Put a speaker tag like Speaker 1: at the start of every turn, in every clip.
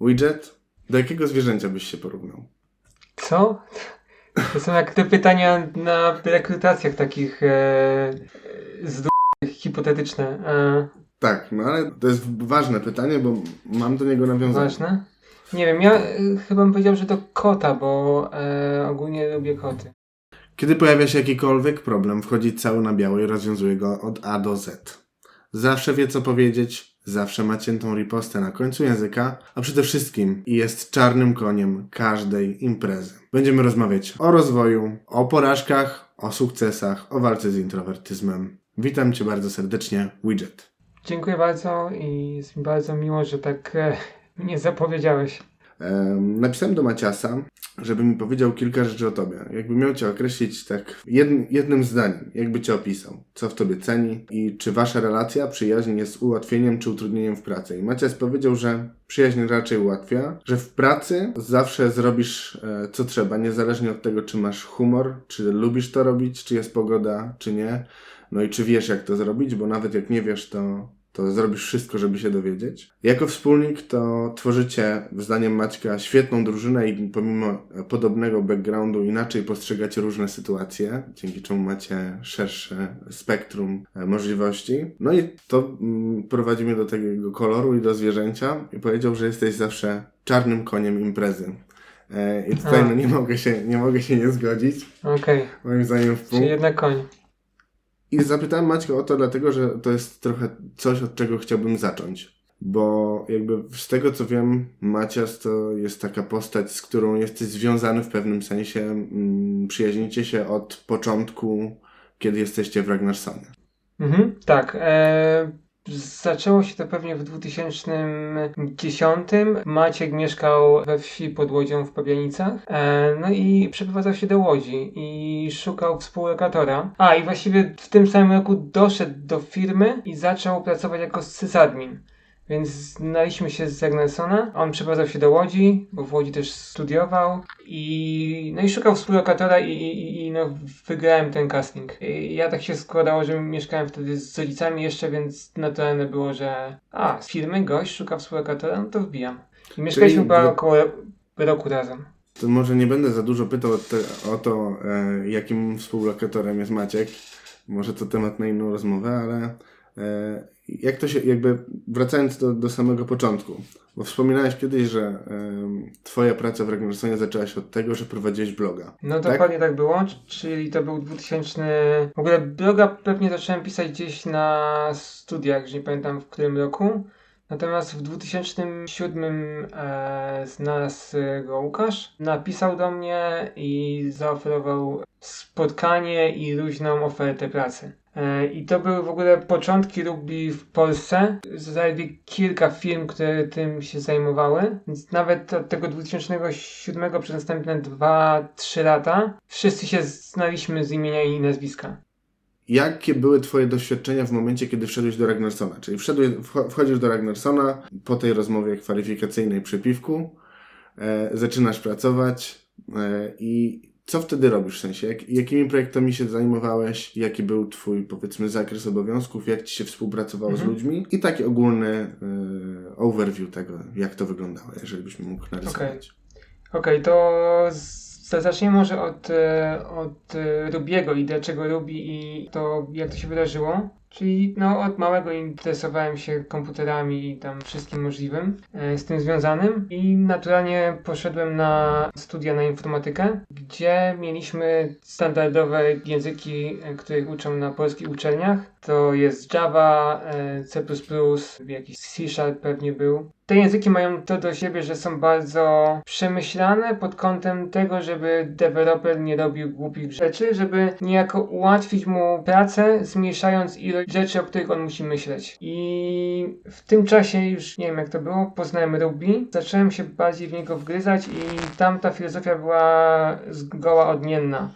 Speaker 1: Widget, do jakiego zwierzęcia byś się porównał?
Speaker 2: Co? To są jak te pytania na rekrutacjach takich e, z hipotetyczne. E,
Speaker 1: Tak, no ale to jest ważne pytanie, bo mam do niego nawiązanie.
Speaker 2: ważne? Nie wiem, ja e, chyba bym powiedział, że do kota, bo e, ogólnie lubię koty.
Speaker 1: Kiedy pojawia się jakikolwiek problem, wchodzi cały na biało i rozwiązuje go od A do Z. Zawsze wie co powiedzieć, zawsze ma ciętą ripostę na końcu języka, a przede wszystkim jest czarnym koniem każdej imprezy. Będziemy rozmawiać o rozwoju, o porażkach, o sukcesach, o walce z introwertyzmem. Witam Cię bardzo serdecznie, Widget.
Speaker 2: Dziękuję bardzo i jest mi bardzo miło, że tak e, mnie zapowiedziałeś.
Speaker 1: Em, napisałem do Maciasa, żeby mi powiedział kilka rzeczy o tobie. Jakby miał cię określić tak jedn, jednym zdaniem, jakby cię opisał. Co w tobie ceni i czy wasza relacja, przyjaźń jest ułatwieniem czy utrudnieniem w pracy. I Macias powiedział, że przyjaźń raczej ułatwia, że w pracy zawsze zrobisz e, co trzeba, niezależnie od tego, czy masz humor, czy lubisz to robić, czy jest pogoda, czy nie. No i czy wiesz, jak to zrobić, bo nawet jak nie wiesz, to to zrobisz wszystko, żeby się dowiedzieć. Jako wspólnik to tworzycie, zdaniem Maćka, świetną drużynę i pomimo podobnego backgroundu inaczej postrzegacie różne sytuacje, dzięki czemu macie szersze spektrum e, możliwości. No i to mm, prowadzi mnie do tego koloru i do zwierzęcia i powiedział, że jesteś zawsze czarnym koniem imprezy. E, I tutaj
Speaker 2: A.
Speaker 1: no, nie, mogę się, nie mogę się nie zgodzić.
Speaker 2: Okej,
Speaker 1: Moim zdaniem w
Speaker 2: czyli
Speaker 1: punkt.
Speaker 2: jednak koń.
Speaker 1: I zapytałem Maćka o to, dlatego że to jest trochę coś, od czego chciałbym zacząć. Bo jakby z tego co wiem, Macias to jest taka postać, z którą jesteś związany w pewnym sensie. Mm, przyjaźnicie się od początku, kiedy jesteście w Ragnarsonie.
Speaker 2: Mhm, tak. E, zaczęło się to pewnie w 2010. Maciek mieszkał we wsi pod Łodzią w Pabianicach. E, no i przeprowadzał się do Łodzi i szukał współlokatora. A i właściwie w tym samym roku doszedł do firmy i zaczął pracować jako sysadmin. Więc znaliśmy się z Ragnarsona. On przeprowadzał się do Łodzi, bo w Łodzi też studiował. I, no i szukał współlokatora i, i, i no, wygrałem ten casting. I ja tak się składało, że mieszkałem wtedy z rodzicami jeszcze, więc naturalne było, że a, z firmy gość szuka współlokatora, no to wbijam. I mieszkaliśmy chyba
Speaker 1: w-
Speaker 2: około roku razem.
Speaker 1: To może nie będę za dużo pytał o, to, e, jakim współlokatorem jest Maciek. Może to temat na inną rozmowę, ale jak to się, jakby wracając do, do samego początku, bo wspominałeś kiedyś, że e, twoja praca w Ragnarsonie zaczęła się od tego, że prowadziłeś bloga.
Speaker 2: No
Speaker 1: Tak?
Speaker 2: dokładnie tak było, czyli to był 2000... W ogóle bloga pewnie zacząłem pisać gdzieś na studiach, już nie pamiętam w którym roku. Natomiast w 2007 e, znalazł go Łukasz, napisał do mnie i zaoferował spotkanie i luźną ofertę pracy. E, I to były w ogóle początki rugby w Polsce. Zaledwie kilka firm, które tym się zajmowały. Więc nawet od tego 2007 przez następne 2-3 lata wszyscy się znaliśmy z imienia i nazwiska.
Speaker 1: Jakie były twoje doświadczenia w momencie, kiedy wszedłeś do Ragnarsona? Czyli wszedłeś, wcho- wchodzisz do Ragnarsona po tej rozmowie kwalifikacyjnej przy piwku, e, zaczynasz pracować e, i co wtedy robisz? W sensie, jak, jakimi projektami się zajmowałeś? Jaki był twój, powiedzmy, zakres obowiązków? Jak ci się współpracowało
Speaker 2: Mhm.
Speaker 1: z ludźmi? I taki ogólny e, overview tego, jak to wyglądało, jeżeli byś mógł narysować.
Speaker 2: Okej, to z- zacznijmy może od, e, od e, Rubiego i dlaczego Rubi i to jak to się wydarzyło. Czyli no, od małego interesowałem się komputerami i tam wszystkim możliwym e, z tym związanym i naturalnie poszedłem na studia na informatykę, gdzie mieliśmy standardowe języki, e, których uczą na polskich uczelniach. To jest Java, e, C++, jakiś C Sharp pewnie był. Te języki mają to do siebie, że są bardzo przemyślane pod kątem tego, żeby deweloper nie robił głupich rzeczy, żeby niejako ułatwić mu pracę, zmniejszając ilość rzeczy, o których on musi myśleć. I w tym czasie już nie wiem jak to było, poznałem Ruby, zacząłem się bardziej w niego wgryzać i tam ta filozofia była zgoła odmienna.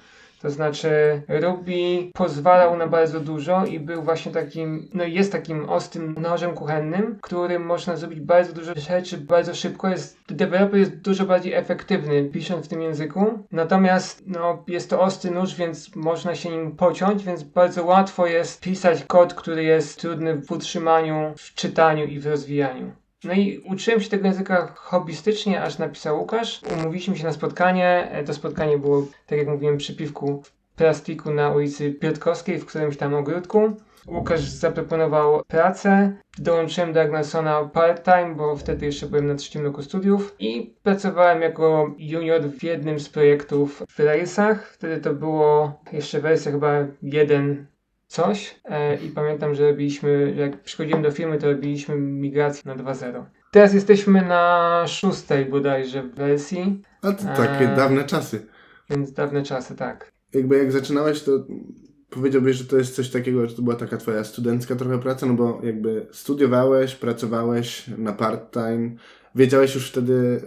Speaker 2: To znaczy Ruby pozwalał na bardzo dużo i był właśnie takim, no jest takim ostrym nożem kuchennym, którym można zrobić bardzo dużo rzeczy bardzo szybko. Jest, deweloper jest dużo bardziej efektywny pisząc w tym języku. Natomiast no, jest to ostry nóż, więc można się nim pociąć, więc bardzo łatwo jest pisać kod, który jest trudny w utrzymaniu, w czytaniu i w rozwijaniu. No i uczyłem się tego języka hobbystycznie, aż napisał Łukasz. Umówiliśmy się na spotkanie. E, To spotkanie było, tak jak mówiłem, przy piwku w plastiku na ulicy Piotrkowskiej, w którymś tam ogródku. Łukasz zaproponował pracę. Dołączyłem do Agnarsona part-time, bo wtedy jeszcze byłem na trzecim roku studiów i pracowałem jako junior w jednym z projektów w Railsach. Wtedy to było jeszcze wersja chyba jeden coś e, i pamiętam, że robiliśmy, że jak przychodziłem do firmy, to robiliśmy migrację na 2.0. Teraz jesteśmy na szóstej bodajże wersji,
Speaker 1: A to takie
Speaker 2: Eee.
Speaker 1: dawne czasy.
Speaker 2: więc dawne czasy, tak.
Speaker 1: Jakby jak zaczynałeś, to powiedziałbyś, że to jest coś takiego, że to była taka twoja studencka trochę praca, no bo jakby studiowałeś, pracowałeś na part-time. Wiedziałeś już wtedy,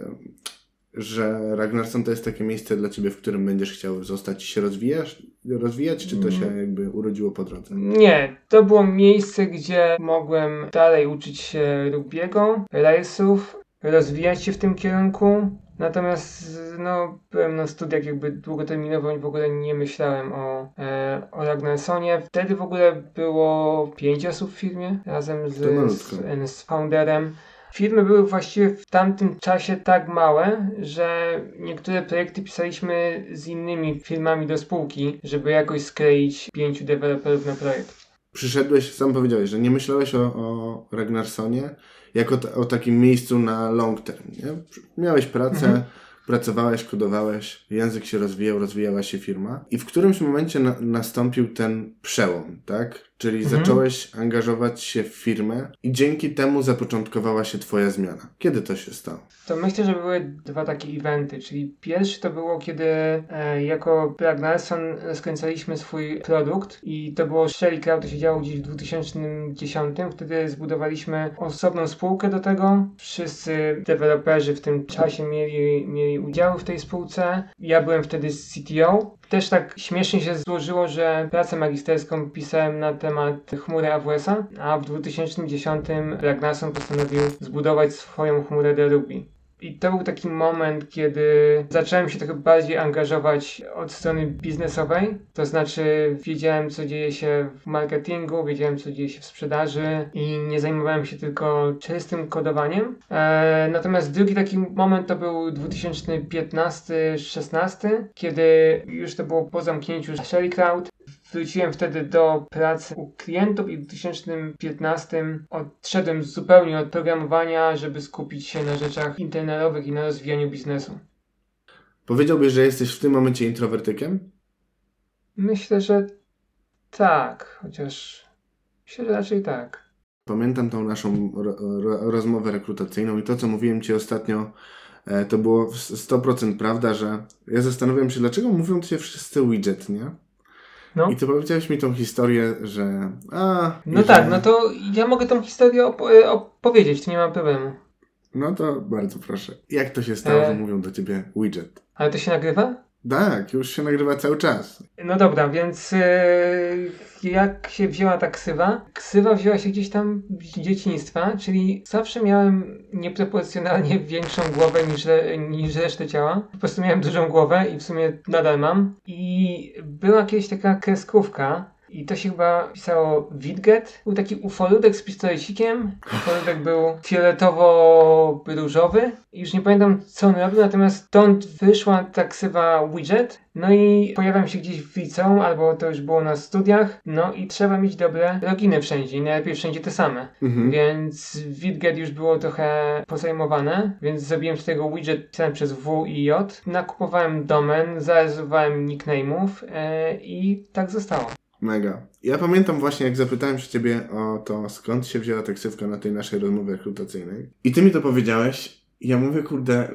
Speaker 1: że Ragnarsson to jest takie miejsce dla ciebie, w którym będziesz chciał zostać i się rozwijać, rozwijać czy to się jakby urodziło po drodze?
Speaker 2: Nie, to było miejsce, gdzie mogłem dalej uczyć się rugbiego, rejsów, rozwijać się w tym kierunku. Natomiast no, byłem na studiach jakby długoterminowo i w ogóle nie myślałem o, e, o Ragnarsonie. Wtedy w ogóle było pięć osób w firmie razem z, z, z founderem. Firmy były właściwie w tamtym czasie tak małe, że niektóre projekty pisaliśmy z innymi firmami do spółki, żeby jakoś skleić pięciu deweloperów na projekt.
Speaker 1: Przyszedłeś, sam powiedziałeś, że nie myślałeś o, o Ragnarsonie jako o takim miejscu na long term, nie? Miałeś pracę,
Speaker 2: Mhm.
Speaker 1: Pracowałeś, kodowałeś, język się rozwijał, rozwijała się firma i w którymś momencie na, nastąpił ten przełom, tak? Czyli
Speaker 2: Mhm.
Speaker 1: zacząłeś angażować się w firmę i dzięki temu zapoczątkowała się twoja zmiana. Kiedy to się stało?
Speaker 2: To myślę, że były dwa takie eventy, czyli pierwszy to było, kiedy e, jako Ragnarsson skręcaliśmy swój produkt i to było Shelly Cloud, to się działo gdzieś w 2010, wtedy zbudowaliśmy osobną spółkę do tego. Wszyscy deweloperzy w tym czasie mieli, mieli udziały w tej spółce. Ja byłem wtedy CTO. Też tak śmiesznie się złożyło, że pracę magisterską pisałem na temat chmury AWS-a, a w 2010 Ragnarsson postanowił zbudować swoją chmurę do Ruby. I to był taki moment, kiedy zacząłem się trochę bardziej angażować od strony biznesowej. To znaczy, wiedziałem, co dzieje się w marketingu, wiedziałem, co dzieje się w sprzedaży i nie zajmowałem się tylko czystym kodowaniem. E, natomiast drugi taki moment to był 2015-16, kiedy już to było po zamknięciu Shelly Cloud. Wróciłem wtedy do pracy u klientów i w 2015 odszedłem zupełnie od programowania, żeby skupić się na rzeczach internetowych i na rozwijaniu biznesu.
Speaker 1: Powiedziałbyś, że jesteś w tym momencie introwertykiem?
Speaker 2: Myślę, że tak, chociaż myślę, że raczej tak.
Speaker 1: Pamiętam tą naszą ro, ro, rozmowę rekrutacyjną i to, co mówiłem Ci ostatnio, e, to było w 100% prawda, że ja zastanawiam się, dlaczego mówią Ci wszyscy widget, nie?
Speaker 2: No,
Speaker 1: I Ty powiedziałeś mi tą historię, że a...
Speaker 2: no tak,
Speaker 1: że-
Speaker 2: no to ja mogę tą historię op- e, opowiedzieć, to nie ma problemu.
Speaker 1: No to bardzo proszę. Jak to się stało,
Speaker 2: E.
Speaker 1: że mówią do Ciebie widget?
Speaker 2: Ale to się nagrywa?
Speaker 1: Tak, już się nagrywa cały czas.
Speaker 2: No dobra, więc e, jak się wzięła ta ksywa? Ksywa wzięła się gdzieś tam z dzieciństwa, czyli zawsze miałem nieproporcjonalnie większą głowę niż, re, niż resztę ciała. Po prostu miałem dużą głowę i w sumie nadal mam. I była kiedyś taka kreskówka. I to się chyba pisało Widget. Był taki ufoludek z pistolecikiem. Ufoludek był fioletowo-różowy. I Już nie pamiętam co on robił, natomiast stąd wyszła ta ksywa Widget. No i pojawiam się gdzieś w liceum, albo to już było na studiach. No i trzeba mieć dobre loginy wszędzie i najlepiej wszędzie te same.
Speaker 1: Mhm.
Speaker 2: Więc Widget już było trochę pozajmowane, więc zrobiłem z tego widget pisałem przez W i J. Nakupowałem domen, zarezerwowałem nickname'ów e, i tak zostało.
Speaker 1: Mega. Ja pamiętam właśnie, jak zapytałem się Ciebie o to, skąd się wzięła ta ksywka na tej naszej rozmowie rekrutacyjnej. I Ty mi to powiedziałeś. Ja mówię, kurde,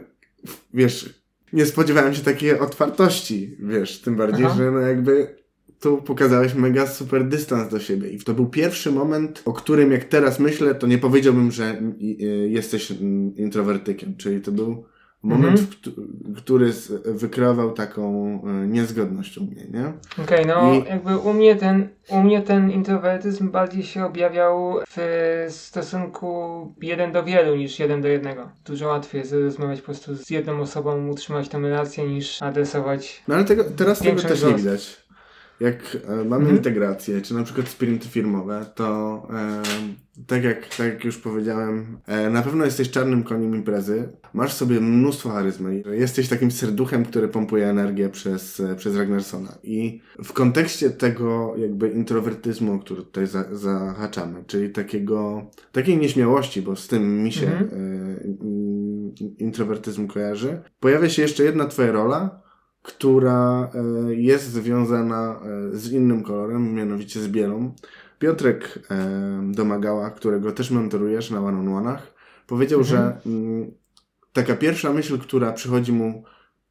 Speaker 1: wiesz, nie spodziewałem się takiej otwartości, wiesz, tym bardziej,
Speaker 2: Aha.
Speaker 1: że no jakby tu pokazałeś mega super dystans do siebie. I to był pierwszy moment, o którym jak teraz myślę, to nie powiedziałbym, że y, y, jesteś mm, introwertykiem. Czyli to był moment,
Speaker 2: Mhm.
Speaker 1: któ- który wykreował taką y, niezgodność u mnie, nie?
Speaker 2: Okej, no
Speaker 1: I-
Speaker 2: jakby u mnie ten, u mnie ten introwertyzm bardziej się objawiał w stosunku jeden do wielu niż jeden do jednego. Dużo łatwiej jest rozmawiać po prostu z jedną osobą, utrzymać tę relację niż adresować
Speaker 1: No ale tego, teraz tego też nie
Speaker 2: wzrostu.
Speaker 1: widać. Jak e, mamy
Speaker 2: Mhm.
Speaker 1: integrację, czy na przykład sprinty firmowe, to e, tak, jak, tak jak już powiedziałem, e, na pewno jesteś czarnym koniem imprezy, masz sobie mnóstwo charyzmy, jesteś takim serduchem, który pompuje energię przez, e, przez Ragnarsona. I w kontekście tego jakby introwertyzmu, który tutaj za, zahaczamy, czyli takiego, takiej nieśmiałości, bo z tym mi się
Speaker 2: Mhm.
Speaker 1: e, introwertyzm kojarzy, pojawia się jeszcze jedna twoja rola, która e, jest związana e, z innym kolorem, mianowicie z bielą. Piotrek e, Domagała, którego też mentorujesz na one-on-one'ach, powiedział,
Speaker 2: Mhm.
Speaker 1: że mm, taka pierwsza myśl, która przychodzi mu,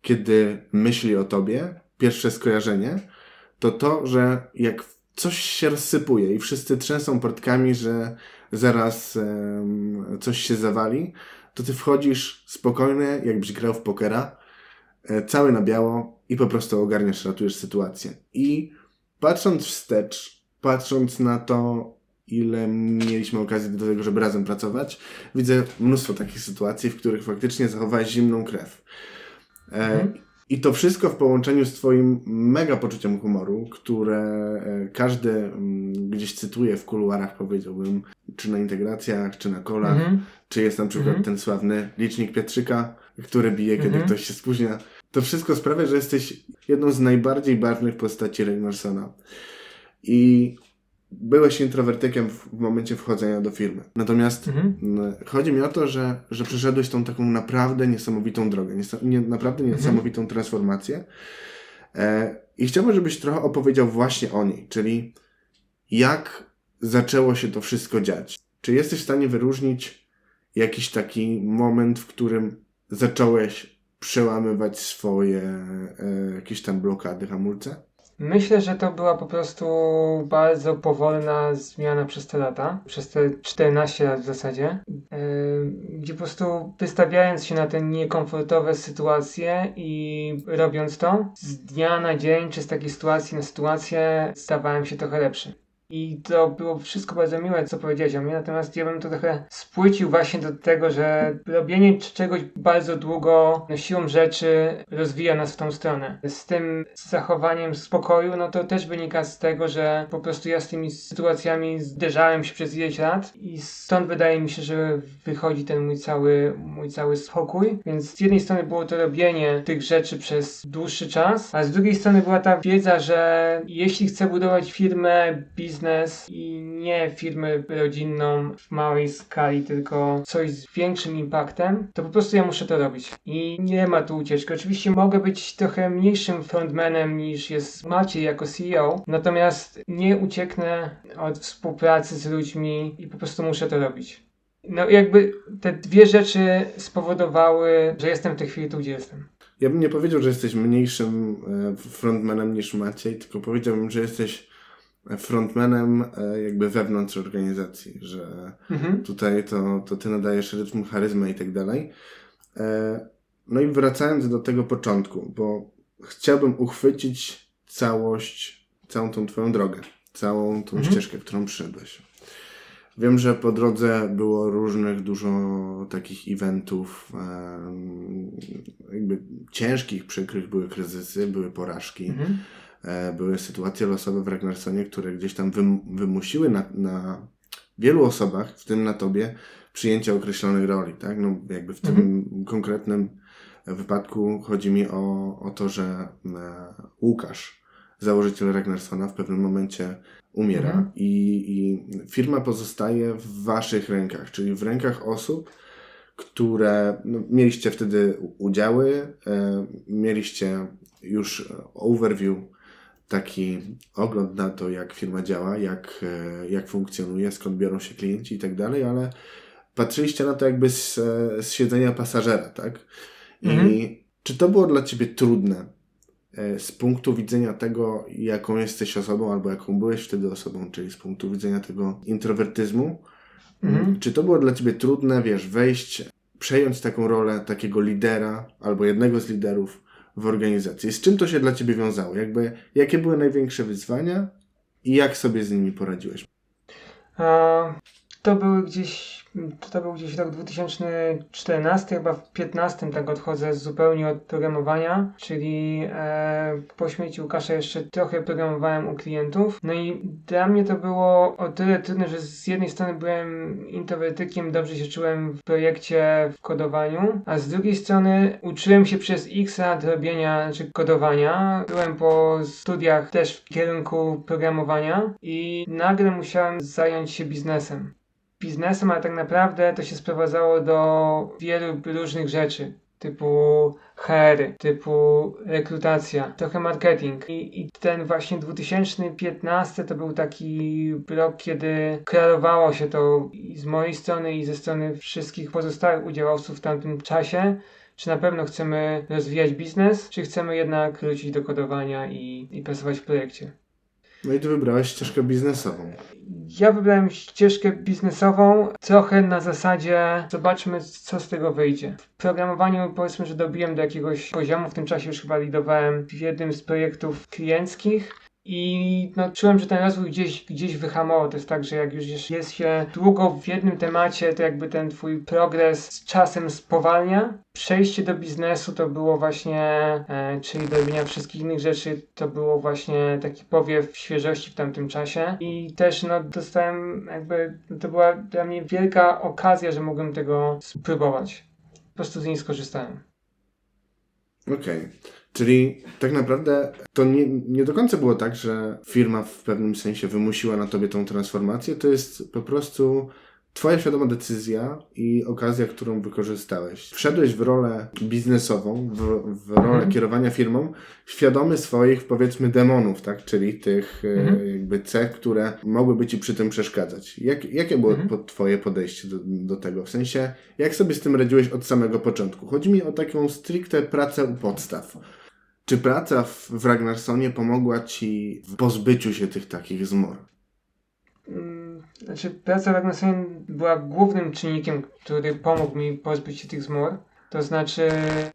Speaker 1: kiedy myśli o tobie, pierwsze skojarzenie, to to, że jak coś się rozsypuje i wszyscy trzęsą portkami, że zaraz coś się zawali, to ty wchodzisz spokojny, jakbyś grał w pokera, cały na biało i po prostu ogarniasz, ratujesz sytuację. I patrząc wstecz, patrząc na to, ile mieliśmy okazji do tego, żeby razem pracować, widzę mnóstwo takich sytuacji, w których faktycznie zachowałeś zimną krew. E,
Speaker 2: Mhm.
Speaker 1: I to wszystko w połączeniu z Twoim mega poczuciem humoru, które e, każdy mm, gdzieś cytuje w kuluarach, powiedziałbym, czy na integracjach, czy na kolach,
Speaker 2: Mhm.
Speaker 1: czy jest na przykład
Speaker 2: Mhm.
Speaker 1: ten sławny licznik Pietrzyka, który bije, kiedy
Speaker 2: Mhm.
Speaker 1: ktoś się spóźnia. To wszystko sprawia, że jesteś jedną z najbardziej barwnych postaci Ragnarsona. I byłeś introwertykiem w, momencie wchodzenia do firmy. Natomiast
Speaker 2: Mhm.
Speaker 1: chodzi mi o to, że, że przeszedłeś tą taką naprawdę niesamowitą drogę, nie, naprawdę
Speaker 2: Mhm.
Speaker 1: niesamowitą transformację. E, I chciałbym, żebyś trochę opowiedział właśnie o niej, czyli jak zaczęło się to wszystko dziać. Czy jesteś w stanie wyróżnić jakiś taki moment, w którym zacząłeś przełamywać swoje e, jakieś tam blokady, hamulce?
Speaker 2: Myślę, że to była po prostu bardzo powolna zmiana przez te lata, przez te 14 lat w zasadzie, yy, gdzie po prostu wystawiając się na te niekomfortowe sytuacje i robiąc to, z dnia na dzień, czy z takiej sytuacji na sytuację, stawałem się trochę lepszy. I to było wszystko bardzo miłe, co powiedziałeś o mnie, natomiast ja bym to trochę spłycił właśnie do tego, że robienie czegoś bardzo długo no, siłą rzeczy rozwija nas w tą stronę. Z tym zachowaniem spokoju, no to też wynika z tego, że po prostu ja z tymi sytuacjami zderzałem się przez ileś lat i stąd wydaje mi się, że wychodzi ten mój cały, mój cały spokój. Więc z jednej strony było to robienie tych rzeczy przez dłuższy czas, a z drugiej strony była ta wiedza, że jeśli chcę budować firmę, biznes i nie firmę rodzinną w małej skali, tylko coś z większym impaktem, to po prostu ja muszę to robić. I nie ma tu ucieczki. Oczywiście mogę być trochę mniejszym frontmanem niż jest Maciej jako CEO, natomiast nie ucieknę od współpracy z ludźmi i po prostu muszę to robić. No jakby te dwie rzeczy spowodowały, że jestem w tej chwili tu, gdzie jestem.
Speaker 1: Ja bym nie powiedział, że jesteś mniejszym e, frontmanem niż Maciej, tylko powiedziałbym, że jesteś frontmanem e, jakby wewnątrz organizacji, że
Speaker 2: Mhm.
Speaker 1: tutaj to, to ty nadajesz rytm, charyzmę i tak dalej. E, No i wracając do tego początku, bo chciałbym uchwycić całość, całą tą twoją drogę, całą tą
Speaker 2: Mhm.
Speaker 1: ścieżkę, którą przyszedłeś. Wiem, że po drodze było różnych, dużo takich eventów, jakby ciężkich, przykrych, były kryzysy, były porażki.
Speaker 2: Mhm.
Speaker 1: E, były sytuacje losowe w Ragnarsonie, które gdzieś tam wym, wymusiły na, na wielu osobach, w tym na tobie, przyjęcie określonej roli, tak? No jakby w tym konkretnym wypadku chodzi mi o, o to, że e, Łukasz, założyciel Ragnarsona, w pewnym momencie umiera
Speaker 2: Mhm.
Speaker 1: i, i firma pozostaje w waszych rękach, czyli w rękach osób, które no, mieliście wtedy udziały, e, mieliście już overview, taki ogląd na to, jak firma działa, jak, e, jak funkcjonuje, skąd biorą się klienci i tak dalej, ale patrzyliście na to jakby z, e, z siedzenia pasażera, tak? I
Speaker 2: Mhm.
Speaker 1: czy to było dla ciebie trudne e, z punktu widzenia tego, jaką jesteś osobą, albo jaką byłeś wtedy osobą, czyli z punktu widzenia tego introwertyzmu?
Speaker 2: Mhm.
Speaker 1: Czy to było dla ciebie trudne, wiesz, wejść, przejąć taką rolę takiego lidera albo jednego z liderów w organizacji? Z czym to się dla ciebie wiązało? Jakby, jakie były największe wyzwania i jak sobie z nimi poradziłeś?
Speaker 2: To były gdzieś to był gdzieś rok 2014, chyba w 15 tak odchodzę zupełnie od programowania, czyli e, po śmierci Łukasza jeszcze trochę programowałem u klientów. No i dla mnie to było o tyle trudne, że z jednej strony byłem introwertykiem, dobrze się czułem w projekcie, w kodowaniu, a z drugiej strony uczyłem się przez x lat robienia, znaczy kodowania. Byłem po studiach też w kierunku programowania i nagle musiałem zająć się biznesem biznesem, ale tak naprawdę to się sprowadzało do wielu różnych rzeczy. Typu HR, typu rekrutacja, trochę marketing. I, I ten właśnie 2015 to był taki rok, kiedy klarowało się to i z mojej strony i ze strony wszystkich pozostałych udziałowców w tamtym czasie, czy na pewno chcemy rozwijać biznes, czy chcemy jednak wrócić do kodowania i, i pracować w projekcie.
Speaker 1: No i ty wybrałeś ścieżkę biznesową.
Speaker 2: Ja wybrałem ścieżkę biznesową trochę na zasadzie zobaczmy co z tego wyjdzie. W programowaniu powiedzmy, że dobiłem do jakiegoś poziomu, w tym czasie już chyba lidowałem w jednym z projektów klienckich i no, czułem, że ten rozwój gdzieś, gdzieś wyhamował. To jest tak, że jak już jest się długo w jednym temacie, to jakby ten twój progres z czasem spowalnia. Przejście do biznesu to było właśnie, e, czyli do robienia wszystkich innych rzeczy, to było właśnie taki powiew świeżości w tamtym czasie. I też no, dostałem jakby, to była dla mnie wielka okazja, że mogłem tego spróbować. Po prostu z niej skorzystałem.
Speaker 1: Okej. Okay. Czyli tak naprawdę to nie, nie do końca było tak, że firma w pewnym sensie wymusiła na tobie tą transformację. To jest po prostu Twoja świadoma decyzja i okazja, którą wykorzystałeś. Wszedłeś w rolę biznesową, w, w rolę mhm. kierowania firmą, świadomy swoich, powiedzmy, demonów, tak? Czyli tych e, mhm. jakby cech, które mogłyby Ci przy tym przeszkadzać. Jak, jakie było mhm. Twoje podejście do, do tego? W sensie, jak sobie z tym radziłeś od samego początku? Chodzi mi o taką stricte pracę u podstaw. Czy praca w, Ragnarsonie pomogła Ci w pozbyciu się tych takich zmor?
Speaker 2: Mm, znaczy, praca w Ragnarsonie była głównym czynnikiem, który pomógł mi pozbyć się tych zmor. To znaczy,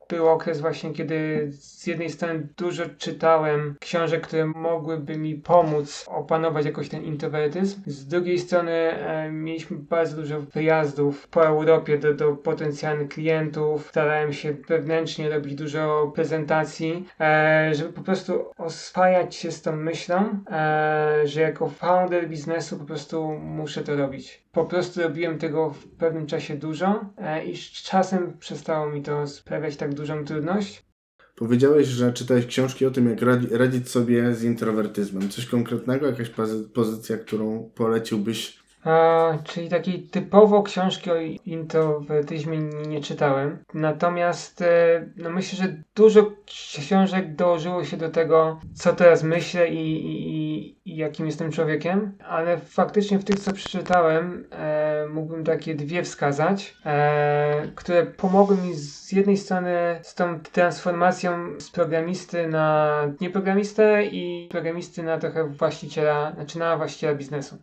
Speaker 2: był okres właśnie, kiedy z jednej strony dużo czytałem książek, które mogłyby mi pomóc opanować jakoś ten introwertyzm. Z drugiej strony e, mieliśmy bardzo dużo wyjazdów po Europie do, do potencjalnych klientów. Starałem się wewnętrznie robić dużo prezentacji, e, żeby po prostu oswajać się z tą myślą, e, że jako founder biznesu po prostu muszę to robić po prostu robiłem tego w pewnym czasie dużo e, i z czasem przestało mi to sprawiać tak dużą trudność.
Speaker 1: Powiedziałeś, że czytałeś książki o tym, jak radzić sobie z introwertyzmem. Coś konkretnego, jakaś pozycja, którą poleciłbyś
Speaker 2: czyli takiej typowo książki o introwertyzmie nie czytałem. Natomiast e, no myślę, że dużo książek dołożyło się do tego, co teraz myślę i, i, i jakim jestem człowiekiem, ale faktycznie w tych, co przeczytałem, e, mógłbym takie dwie wskazać, e, które pomogły mi z jednej strony z tą transformacją z programisty na nieprogramistę i programisty na trochę właściciela, znaczy na właściciela biznesu.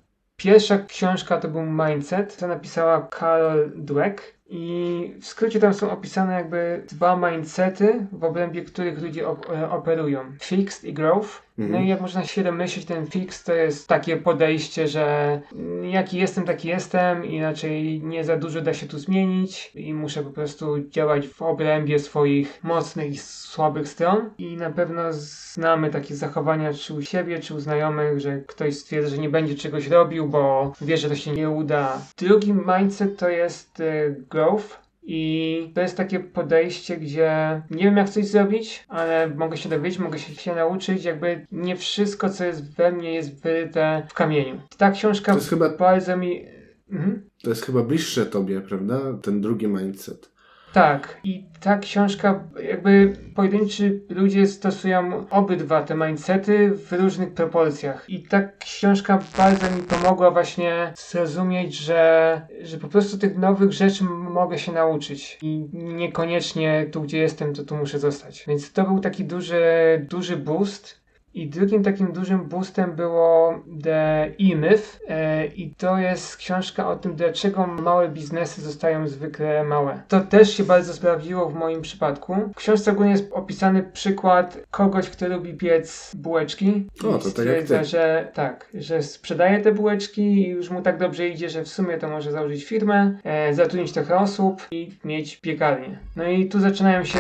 Speaker 2: Pierwsza książka to był Mindset, to napisała Carol Dweck. I w skrócie tam są opisane jakby dwa mindsety, w obrębie których ludzie e, operują. Fixed i growth. No mhm. i jak można się domyślić, ten fix to jest takie podejście, że jaki jestem, taki jestem, inaczej nie za dużo da się tu zmienić i muszę po prostu działać w obrębie swoich mocnych i słabych stron. I na pewno znamy takie zachowania czy u siebie, czy u znajomych, że ktoś stwierdza, że nie będzie czegoś robił, bo wie, że to się nie uda. Drugi mindset to jest y, growth i to jest takie podejście, gdzie nie wiem jak coś zrobić, ale mogę się dowiedzieć, mogę się, się nauczyć, jakby nie wszystko co jest we mnie jest wyryte w kamieniu. Ta książka to jest chyba, bardzo mi...
Speaker 1: Mhm. To jest chyba bliższe tobie, prawda? Ten drugi mindset.
Speaker 2: Tak, i ta książka, jakby pojedynczy ludzie stosują obydwa te mindsety w różnych proporcjach. I ta książka bardzo mi pomogła właśnie zrozumieć, że, że po prostu tych nowych rzeczy mogę się nauczyć. I niekoniecznie tu, gdzie jestem, to tu muszę zostać. Więc to był taki duży, duży boost. I drugim takim dużym boostem było The E-Myth e, i to jest książka o tym, dlaczego małe biznesy zostają zwykle małe. To też się bardzo sprawdziło w moim przypadku. W książce ogólnie jest opisany przykład kogoś, kto lubi piec bułeczki.
Speaker 1: O,
Speaker 2: I
Speaker 1: to tak
Speaker 2: stwierdza,
Speaker 1: ty.
Speaker 2: że tak, że sprzedaje te bułeczki i już mu tak dobrze idzie, że w sumie to może założyć firmę, e, zatrudnić trochę osób i mieć piekarnię. No i tu zaczynają się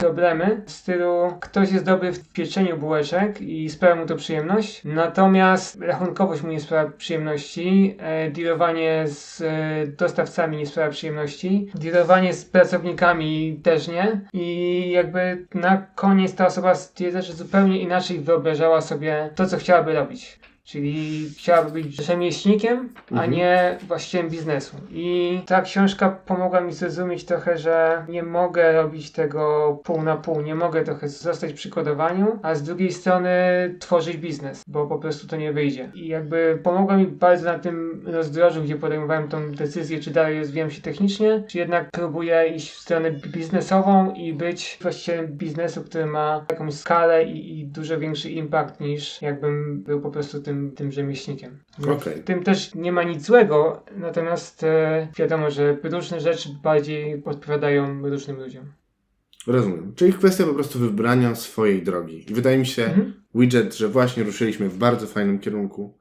Speaker 2: problemy w stylu ktoś jest dobry w pieczeniu bułeczek i sprawia mu to przyjemność, natomiast rachunkowość mu nie sprawia przyjemności, e, dealowanie z e, dostawcami nie sprawia przyjemności, dealowanie z pracownikami też nie. I jakby na koniec ta osoba stwierdza, że zupełnie inaczej wyobrażała sobie to, co chciałaby robić. Czyli chciałaby być rzemieślnikiem, a
Speaker 1: Mhm.
Speaker 2: nie właścicielem biznesu. I ta książka pomogła mi zrozumieć trochę, że nie mogę robić tego pół na pół, nie mogę trochę zostać przy kodowaniu, a z drugiej strony tworzyć biznes, bo po prostu to nie wyjdzie. I jakby pomogła mi bardzo na tym rozdrożu, gdzie podejmowałem tą decyzję, czy dalej rozwijam się technicznie, czy jednak próbuję iść w stronę biznesową i być właścicielem biznesu, który ma jakąś skalę i, i dużo większy impact niż jakbym był po prostu tym, tym rzemieślnikiem.
Speaker 1: Okej.
Speaker 2: W tym też nie ma nic złego, natomiast e, wiadomo, że różne rzeczy bardziej odpowiadają różnym ludziom.
Speaker 1: Rozumiem. Czyli kwestia po prostu wybrania swojej drogi. I wydaje mi się,
Speaker 2: Mhm.
Speaker 1: widget, że właśnie ruszyliśmy w bardzo fajnym kierunku.